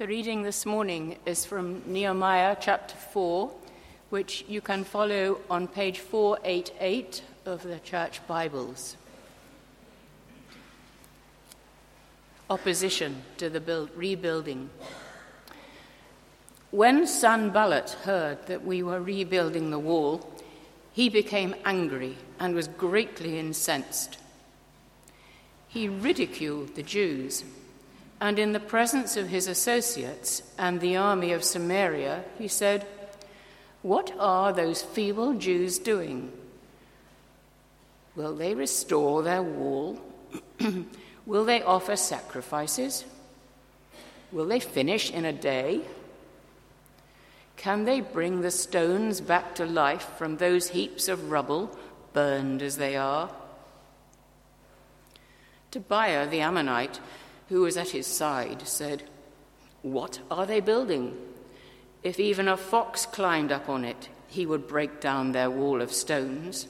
The reading this morning is from Nehemiah chapter 4, which you can follow on page 488 of the church Bibles. Opposition to the build, rebuilding. When Sanballat heard that we were rebuilding the wall, he became angry and was greatly incensed. He ridiculed the Jews and in the presence of his associates and the army of Samaria, he said, What are those feeble Jews doing? Will they restore their wall? Will they offer sacrifices? Will they finish in a day? Can they bring the stones back to life from those heaps of rubble, burned as they are? Tobiah the Ammonite who was at his side, said, What are they building? If even a fox climbed up on it, he would break down their wall of stones.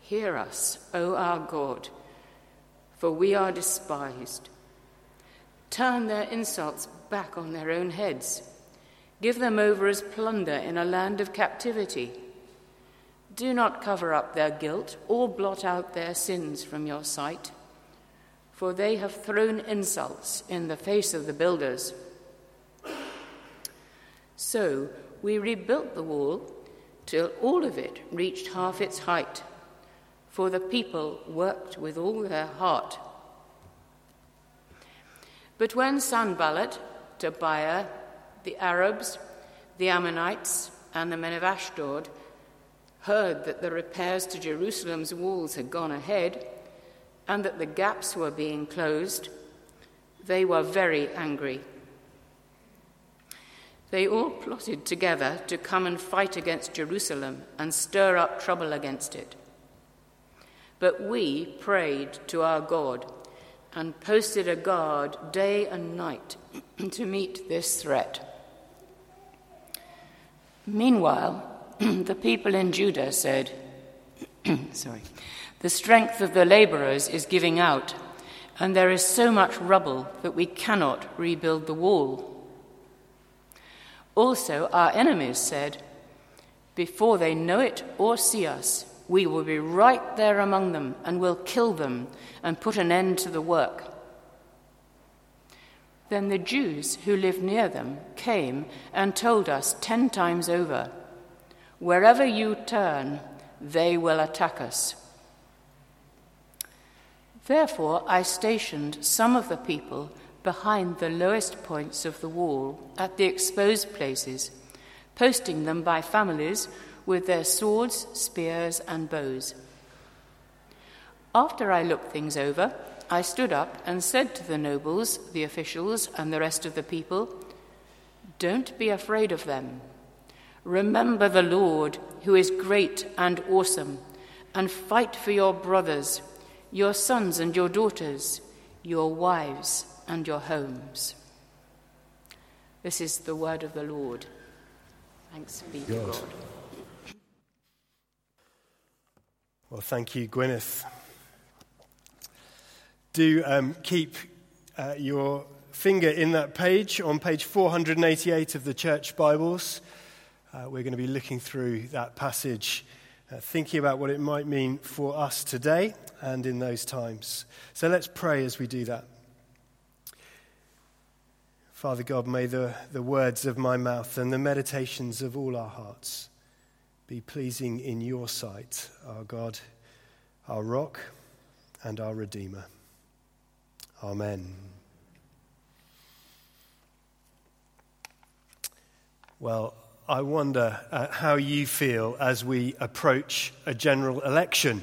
Hear us, O our God, for we are despised. Turn their insults back on their own heads. Give them over as plunder in a land of captivity. Do not cover up their guilt or blot out their sins from your sight for they have thrown insults in the face of the builders. So we rebuilt the wall till all of it reached half its height, for the people worked with all their heart. But when Sanballat, Tobiah, the Arabs, the Ammonites, and the men of Ashdod heard that the repairs to Jerusalem's walls had gone ahead, and that the gaps were being closed, they were very angry. They all plotted together to come and fight against Jerusalem and stir up trouble against it. But we prayed to our God and posted a guard day and night to meet this threat. Meanwhile, the people in Judah said, sorry, the strength of the labourers is giving out, and there is so much rubble that we cannot rebuild the wall. Also, our enemies said, Before they know it or see us, we will be right there among them and will kill them and put an end to the work. Then the Jews who lived near them came and told us ten times over, Wherever you turn, they will attack us. Therefore, I stationed some of the people behind the lowest points of the wall at the exposed places, posting them by families with their swords, spears, and bows. After I looked things over, I stood up and said to the nobles, the officials, and the rest of the people, Don't be afraid of them. Remember the Lord, who is great and awesome, and fight for your brothers your sons and your daughters, your wives and your homes. This is the word of the Lord. Thanks be to God. Well, thank you, Gwyneth. Do um, keep uh, your finger in that page on page 488 of the Church Bibles. Uh, we're going to be looking through that passage uh, thinking about what it might mean for us today and in those times. So let's pray as we do that. Father God, may the, the words of my mouth and the meditations of all our hearts be pleasing in your sight, our God, our rock, and our Redeemer. Amen. Well, I wonder uh, how you feel as we approach a general election.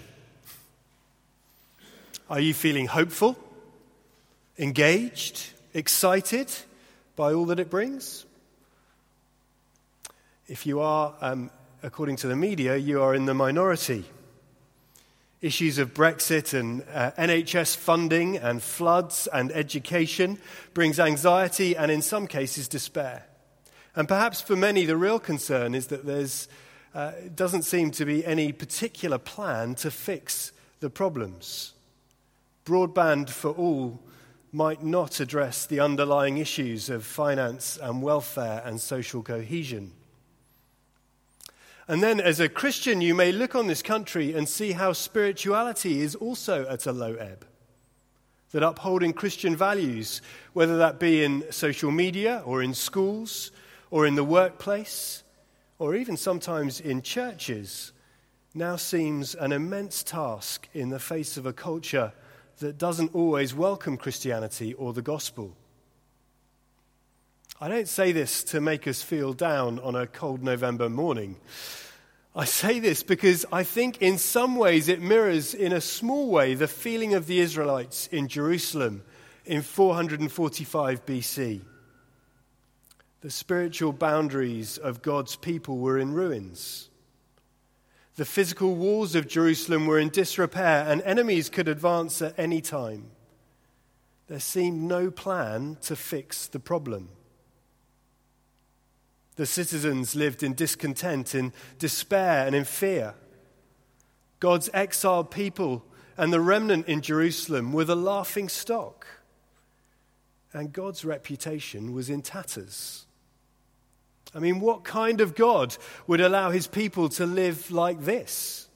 Are you feeling hopeful, engaged, excited by all that it brings? If you are, um, according to the media, you are in the minority. Issues of Brexit and uh, NHS funding and floods and education brings anxiety and, in some cases, despair. And perhaps for many, the real concern is that there uh, doesn't seem to be any particular plan to fix the problems. Broadband for all might not address the underlying issues of finance and welfare and social cohesion. And then, as a Christian, you may look on this country and see how spirituality is also at a low ebb. That upholding Christian values, whether that be in social media or in schools or in the workplace or even sometimes in churches, now seems an immense task in the face of a culture that doesn't always welcome Christianity or the gospel. I don't say this to make us feel down on a cold November morning. I say this because I think in some ways it mirrors, in a small way, the feeling of the Israelites in Jerusalem in 445 BC. The spiritual boundaries of God's people were in ruins. The physical walls of Jerusalem were in disrepair, and enemies could advance at any time. There seemed no plan to fix the problem. The citizens lived in discontent, in despair, and in fear. God's exiled people and the remnant in Jerusalem were the laughing stock, and God's reputation was in tatters. I mean, what kind of God would allow his people to live like this?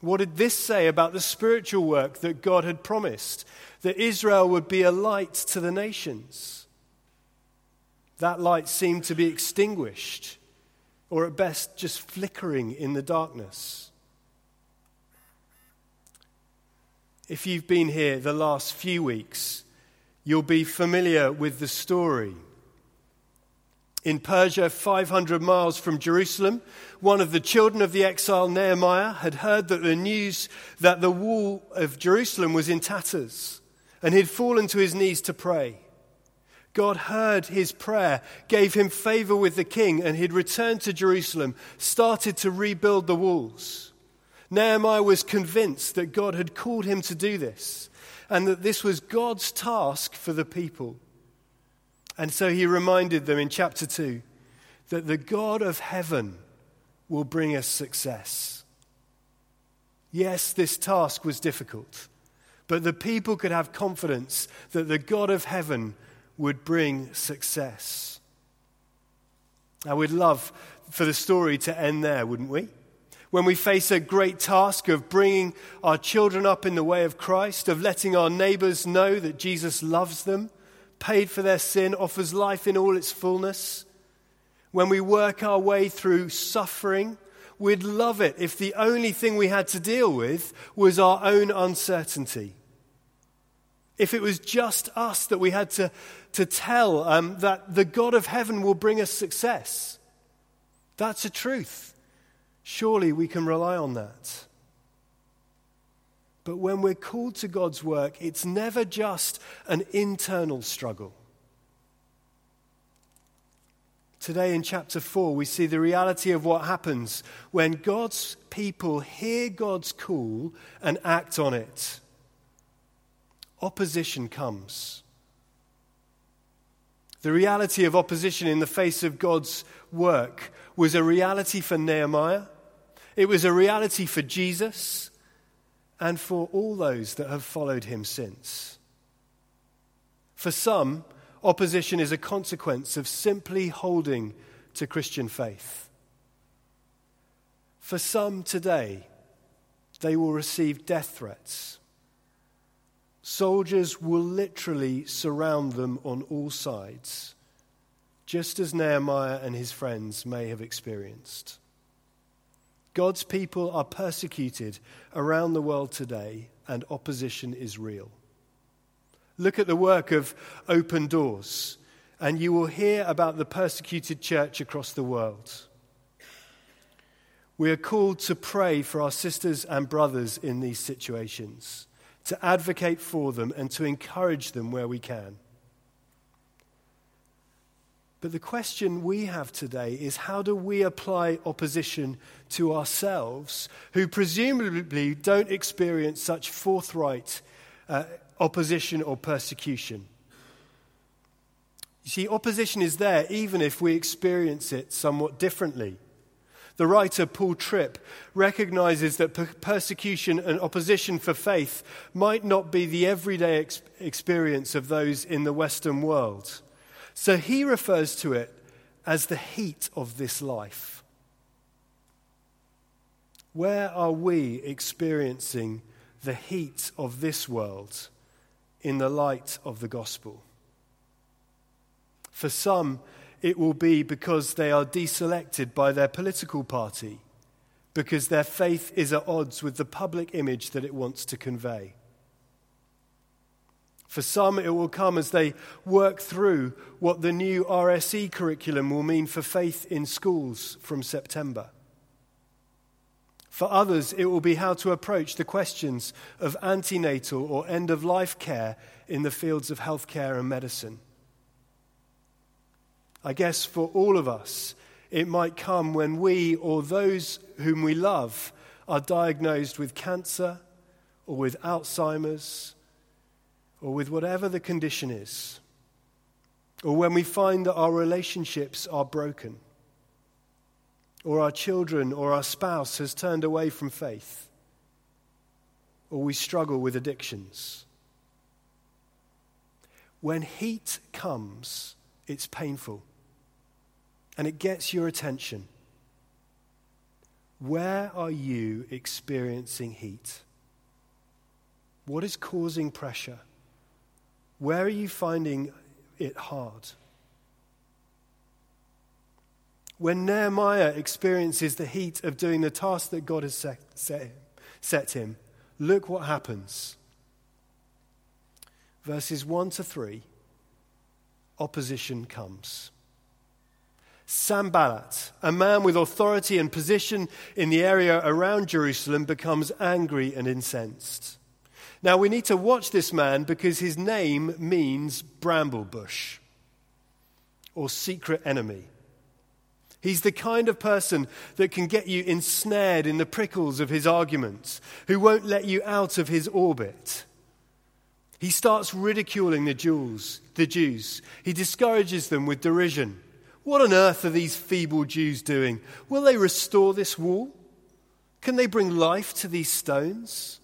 What did this say about the spiritual work that God had promised? That Israel would be a light to the nations. That light seemed to be extinguished, or at best just flickering in the darkness. If you've been here the last few weeks, you'll be familiar with the story in Persia, 500 miles from Jerusalem, one of the children of the exile, Nehemiah, had heard that the news that the wall of Jerusalem was in tatters, and he'd fallen to his knees to pray. God heard his prayer, gave him favor with the king, and he'd returned to Jerusalem, started to rebuild the walls. Nehemiah was convinced that God had called him to do this, and that this was God's task for the people. And so he reminded them in chapter 2 that the God of heaven will bring us success. Yes, this task was difficult, but the people could have confidence that the God of heaven would bring success. I would love for the story to end there, wouldn't we? When we face a great task of bringing our children up in the way of Christ, of letting our neighbors know that Jesus loves them paid for their sin, offers life in all its fullness. When we work our way through suffering, we'd love it if the only thing we had to deal with was our own uncertainty. If it was just us that we had to, to tell um, that the God of heaven will bring us success. That's a truth. Surely we can rely on that. But when we're called to God's work, it's never just an internal struggle. Today in chapter 4, we see the reality of what happens when God's people hear God's call and act on it. Opposition comes. The reality of opposition in the face of God's work was a reality for Nehemiah, it was a reality for Jesus and for all those that have followed him since. For some, opposition is a consequence of simply holding to Christian faith. For some today, they will receive death threats. Soldiers will literally surround them on all sides, just as Nehemiah and his friends may have experienced. God's people are persecuted around the world today, and opposition is real. Look at the work of Open Doors, and you will hear about the persecuted church across the world. We are called to pray for our sisters and brothers in these situations, to advocate for them, and to encourage them where we can. But the question we have today is how do we apply opposition to ourselves, who presumably don't experience such forthright uh, opposition or persecution? You see, opposition is there even if we experience it somewhat differently. The writer Paul Tripp recognizes that persecution and opposition for faith might not be the everyday ex- experience of those in the Western world. So he refers to it as the heat of this life. Where are we experiencing the heat of this world in the light of the gospel? For some, it will be because they are deselected by their political party, because their faith is at odds with the public image that it wants to convey. For some, it will come as they work through what the new RSE curriculum will mean for faith in schools from September. For others, it will be how to approach the questions of antenatal or end of life care in the fields of healthcare and medicine. I guess for all of us, it might come when we or those whom we love are diagnosed with cancer or with Alzheimer's or with whatever the condition is, or when we find that our relationships are broken, or our children or our spouse has turned away from faith, or we struggle with addictions. When heat comes, it's painful and it gets your attention. Where are you experiencing heat? What is causing pressure? Where are you finding it hard? When Nehemiah experiences the heat of doing the task that God has set, set, him, set him, look what happens. Verses 1 to 3 opposition comes. Sanballat, a man with authority and position in the area around Jerusalem, becomes angry and incensed. Now, we need to watch this man because his name means bramble bush or secret enemy. He's the kind of person that can get you ensnared in the prickles of his arguments, who won't let you out of his orbit. He starts ridiculing the Jews, the Jews. He discourages them with derision. What on earth are these feeble Jews doing? Will they restore this wall? Can they bring life to these stones?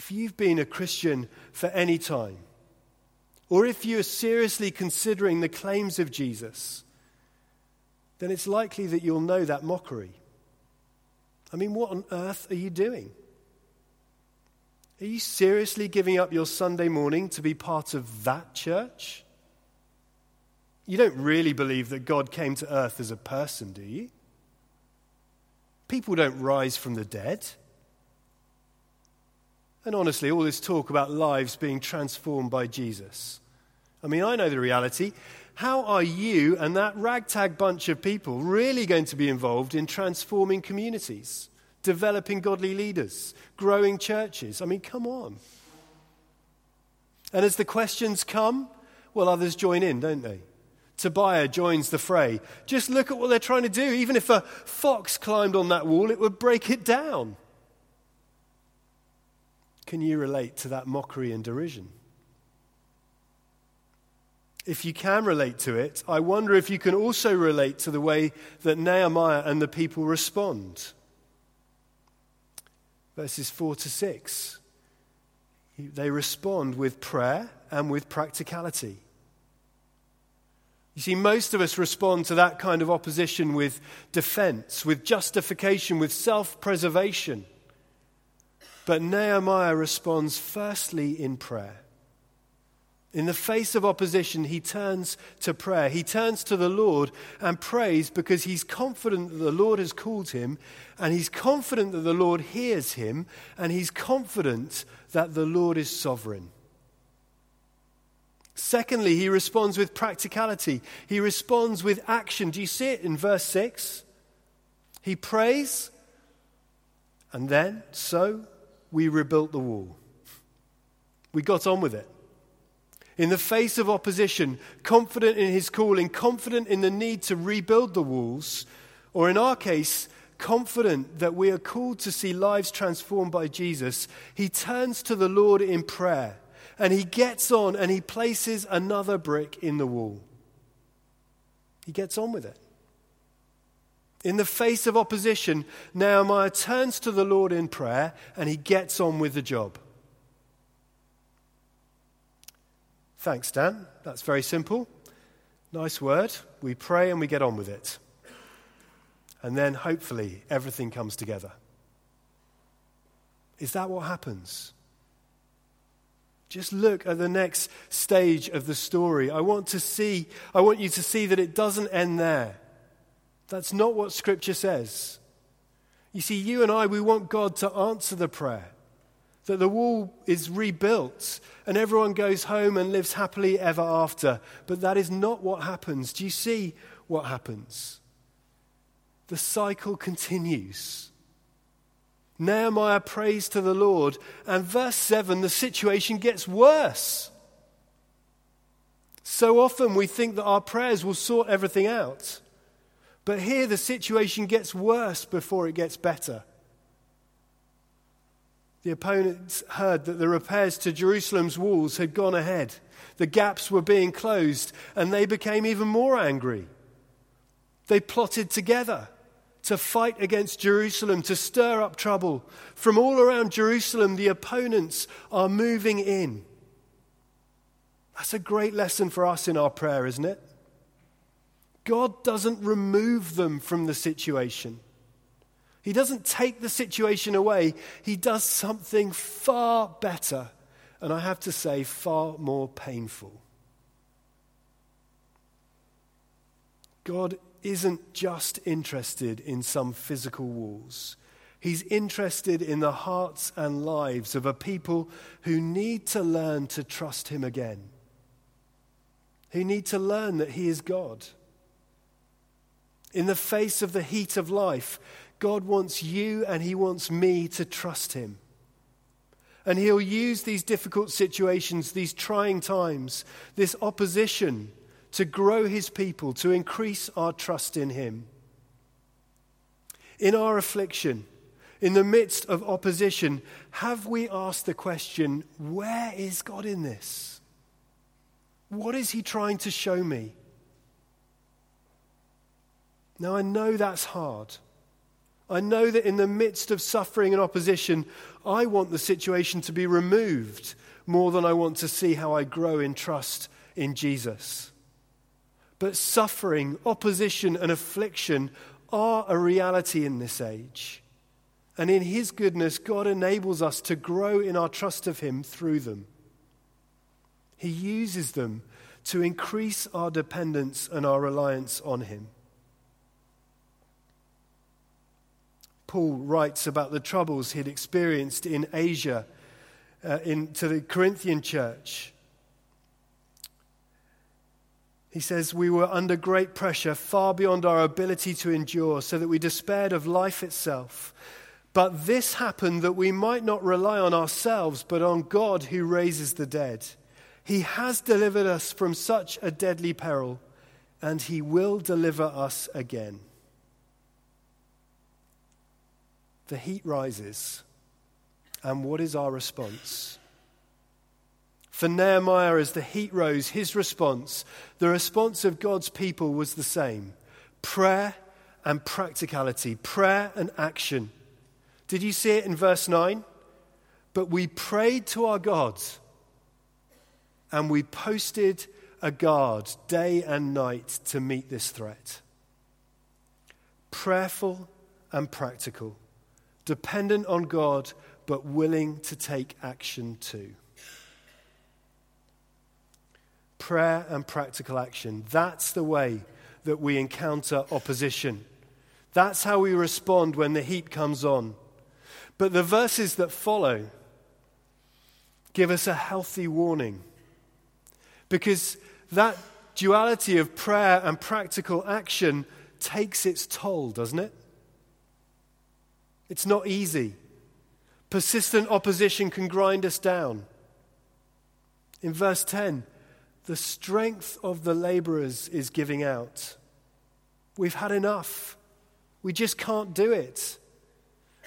If you've been a Christian for any time, or if you are seriously considering the claims of Jesus, then it's likely that you'll know that mockery. I mean, what on earth are you doing? Are you seriously giving up your Sunday morning to be part of that church? You don't really believe that God came to earth as a person, do you? People don't rise from the dead. And honestly, all this talk about lives being transformed by Jesus. I mean, I know the reality. How are you and that ragtag bunch of people really going to be involved in transforming communities, developing godly leaders, growing churches? I mean, come on. And as the questions come, well, others join in, don't they? Tobiah joins the fray. Just look at what they're trying to do. Even if a fox climbed on that wall, it would break it down. Can you relate to that mockery and derision? If you can relate to it, I wonder if you can also relate to the way that Nehemiah and the people respond. Verses 4 to 6. They respond with prayer and with practicality. You see, most of us respond to that kind of opposition with defense, with justification, with self preservation. But Nehemiah responds firstly in prayer. In the face of opposition, he turns to prayer. He turns to the Lord and prays because he's confident that the Lord has called him, and he's confident that the Lord hears him, and he's confident that the Lord is sovereign. Secondly, he responds with practicality. He responds with action. Do you see it in verse 6? He prays, and then, so, we rebuilt the wall. We got on with it. In the face of opposition, confident in his calling, confident in the need to rebuild the walls, or in our case, confident that we are called to see lives transformed by Jesus, he turns to the Lord in prayer and he gets on and he places another brick in the wall. He gets on with it. In the face of opposition, Nehemiah turns to the Lord in prayer and he gets on with the job. Thanks, Dan. That's very simple. Nice word. We pray and we get on with it. And then hopefully everything comes together. Is that what happens? Just look at the next stage of the story. I want to see, I want you to see that it doesn't end there. That's not what Scripture says. You see, you and I, we want God to answer the prayer, that the wall is rebuilt and everyone goes home and lives happily ever after. But that is not what happens. Do you see what happens? The cycle continues. Nehemiah prays to the Lord, and verse 7, the situation gets worse. So often we think that our prayers will sort everything out. But here the situation gets worse before it gets better. The opponents heard that the repairs to Jerusalem's walls had gone ahead. The gaps were being closed, and they became even more angry. They plotted together to fight against Jerusalem, to stir up trouble. From all around Jerusalem, the opponents are moving in. That's a great lesson for us in our prayer, isn't it? God doesn't remove them from the situation. He doesn't take the situation away. He does something far better, and I have to say, far more painful. God isn't just interested in some physical walls. He's interested in the hearts and lives of a people who need to learn to trust Him again, who need to learn that He is God. In the face of the heat of life, God wants you and He wants me to trust Him. And He'll use these difficult situations, these trying times, this opposition to grow His people, to increase our trust in Him. In our affliction, in the midst of opposition, have we asked the question, where is God in this? What is He trying to show me? Now, I know that's hard. I know that in the midst of suffering and opposition, I want the situation to be removed more than I want to see how I grow in trust in Jesus. But suffering, opposition, and affliction are a reality in this age. And in His goodness, God enables us to grow in our trust of Him through them. He uses them to increase our dependence and our reliance on Him. Paul writes about the troubles he'd experienced in Asia uh, in, to the Corinthian church. He says, We were under great pressure, far beyond our ability to endure, so that we despaired of life itself. But this happened that we might not rely on ourselves, but on God who raises the dead. He has delivered us from such a deadly peril, and He will deliver us again. The heat rises. And what is our response? For Nehemiah, as the heat rose, his response, the response of God's people was the same prayer and practicality, prayer and action. Did you see it in verse 9? But we prayed to our God and we posted a guard day and night to meet this threat. Prayerful and practical dependent on God, but willing to take action too. Prayer and practical action. That's the way that we encounter opposition. That's how we respond when the heat comes on. But the verses that follow give us a healthy warning. Because that duality of prayer and practical action takes its toll, doesn't it? It's not easy. Persistent opposition can grind us down. In verse 10, the strength of the laborers is giving out. We've had enough. We just can't do it.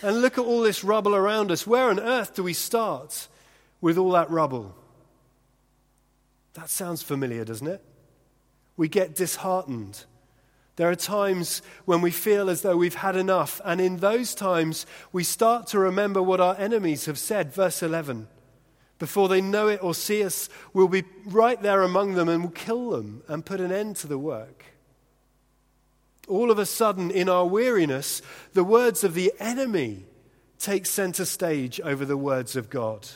And look at all this rubble around us. Where on earth do we start with all that rubble? That sounds familiar, doesn't it? We get disheartened. There are times when we feel as though we've had enough, and in those times we start to remember what our enemies have said. Verse 11. Before they know it or see us, we'll be right there among them and we'll kill them and put an end to the work. All of a sudden, in our weariness, the words of the enemy take center stage over the words of God.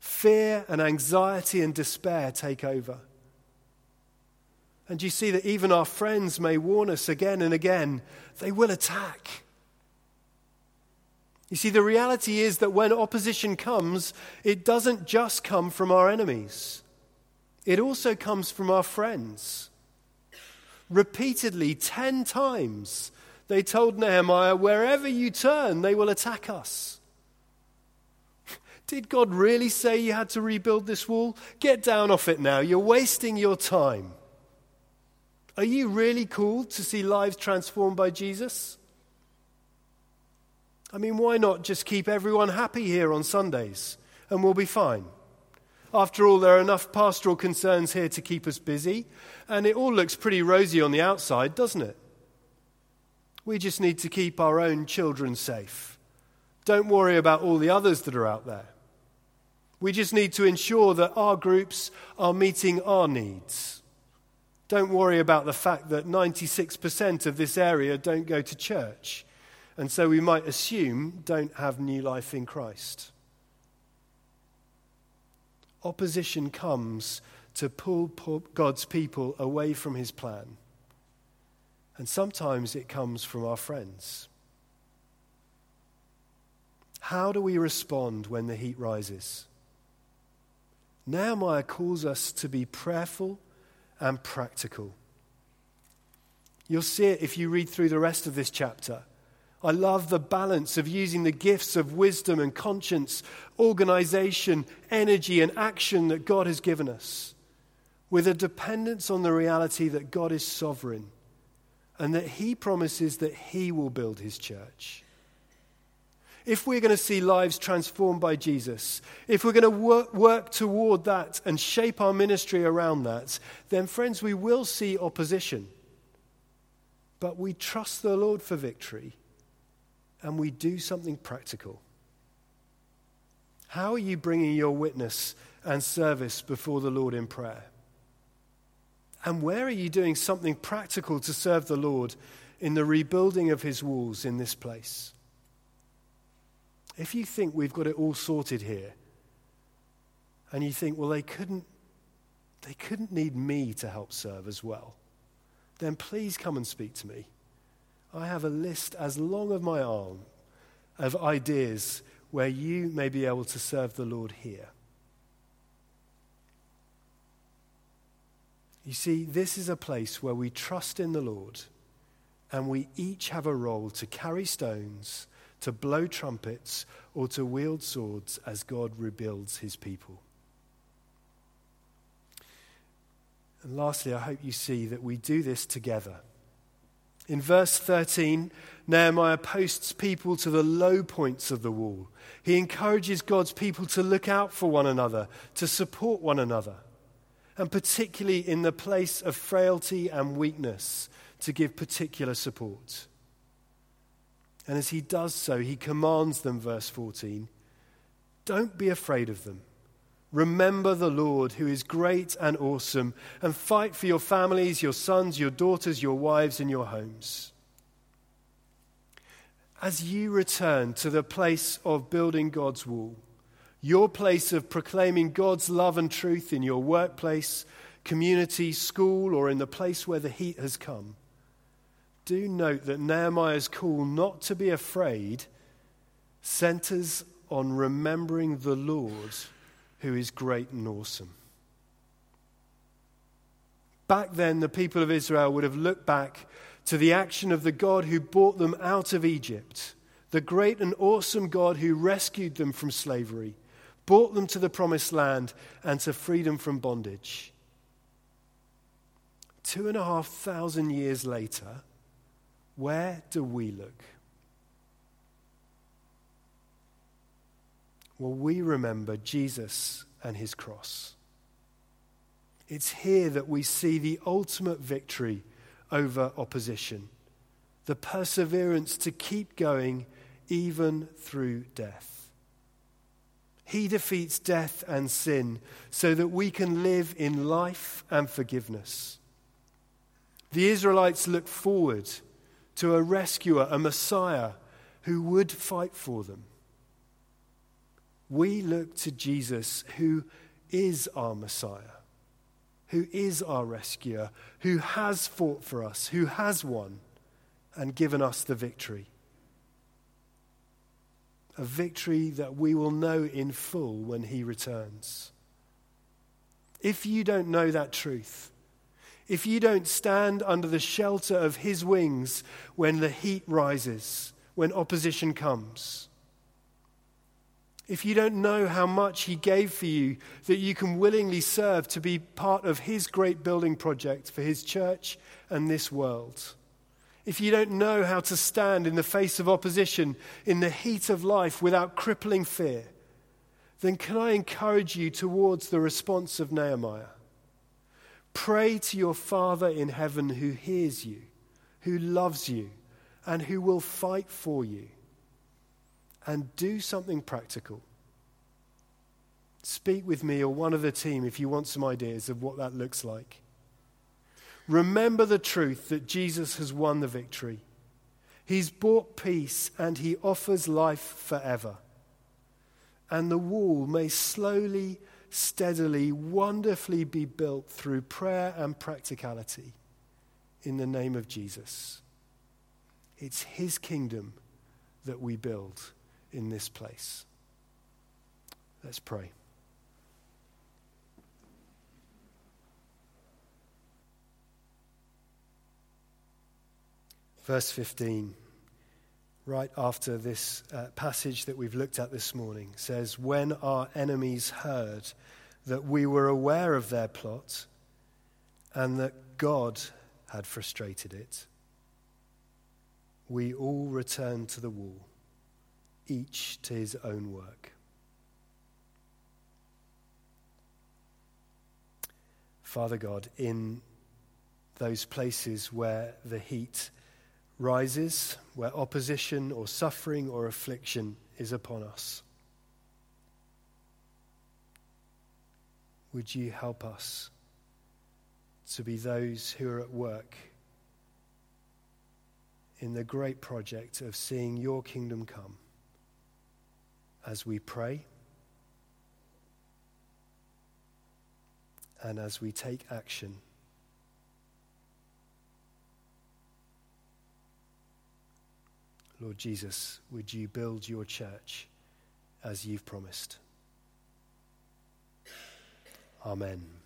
Fear and anxiety and despair take over. And you see that even our friends may warn us again and again, they will attack. You see, the reality is that when opposition comes, it doesn't just come from our enemies, it also comes from our friends. Repeatedly, ten times, they told Nehemiah, Wherever you turn, they will attack us. Did God really say you had to rebuild this wall? Get down off it now. You're wasting your time. Are you really cool to see lives transformed by Jesus? I mean, why not just keep everyone happy here on Sundays and we'll be fine? After all, there are enough pastoral concerns here to keep us busy, and it all looks pretty rosy on the outside, doesn't it? We just need to keep our own children safe. Don't worry about all the others that are out there. We just need to ensure that our groups are meeting our needs. Don't worry about the fact that 96% of this area don't go to church, and so we might assume don't have new life in Christ. Opposition comes to pull God's people away from his plan. And sometimes it comes from our friends. How do we respond when the heat rises? Nehemiah calls us to be prayerful and practical. You'll see it if you read through the rest of this chapter. I love the balance of using the gifts of wisdom and conscience, organization, energy, and action that God has given us, with a dependence on the reality that God is sovereign and that He promises that He will build His church. If we're going to see lives transformed by Jesus, if we're going to work, work, toward that and shape our ministry around that, then, friends, we will see opposition. But we trust the Lord for victory and we do something practical. How are you bringing your witness and service before the Lord in prayer? And where are you doing something practical to serve the Lord in the rebuilding of his walls in this place? If you think we've got it all sorted here, and you think, well, they couldn't, they couldn't need me to help serve as well, then please come and speak to me. I have a list as long as my arm of ideas where you may be able to serve the Lord here. You see, this is a place where we trust in the Lord and we each have a role to carry stones to blow trumpets, or to wield swords as God rebuilds his people. And lastly, I hope you see that we do this together. In verse 13, Nehemiah posts people to the low points of the wall. He encourages God's people to look out for one another, to support one another, and particularly in the place of frailty and weakness, to give particular support. And as he does so, he commands them, verse 14, don't be afraid of them. Remember the Lord, who is great and awesome, and fight for your families, your sons, your daughters, your wives, and your homes. As you return to the place of building God's wall, your place of proclaiming God's love and truth in your workplace, community, school, or in the place where the heat has come, do note that Nehemiah's call not to be afraid centers on remembering the Lord who is great and awesome. Back then, the people of Israel would have looked back to the action of the God who brought them out of Egypt, the great and awesome God who rescued them from slavery, brought them to the promised land, and to freedom from bondage. Two and a half thousand years later, where do we look? Well, we remember Jesus and his cross. It's here that we see the ultimate victory over opposition, the perseverance to keep going even through death. He defeats death and sin so that we can live in life and forgiveness. The Israelites look forward to a rescuer, a Messiah who would fight for them. We look to Jesus, who is our Messiah, who is our rescuer, who has fought for us, who has won and given us the victory. A victory that we will know in full when he returns. If you don't know that truth, if you don't stand under the shelter of his wings when the heat rises, when opposition comes, if you don't know how much he gave for you that you can willingly serve to be part of his great building project for his church and this world, if you don't know how to stand in the face of opposition in the heat of life without crippling fear, then can I encourage you towards the response of Nehemiah? Pray to your Father in heaven who hears you, who loves you, and who will fight for you. And do something practical. Speak with me or one of the team if you want some ideas of what that looks like. Remember the truth that Jesus has won the victory. He's bought peace and he offers life forever. And the wall may slowly steadily, wonderfully be built through prayer and practicality in the name of Jesus. It's His kingdom that we build in this place. Let's pray. Verse 15 right after this uh, passage that we've looked at this morning says, When our enemies heard that we were aware of their plot and that God had frustrated it, we all returned to the wall, each to his own work. Father God, in those places where the heat rises, where opposition or suffering or affliction is upon us. Would you help us to be those who are at work in the great project of seeing your kingdom come as we pray and as we take action Lord Jesus, would you build your church as you've promised? Amen.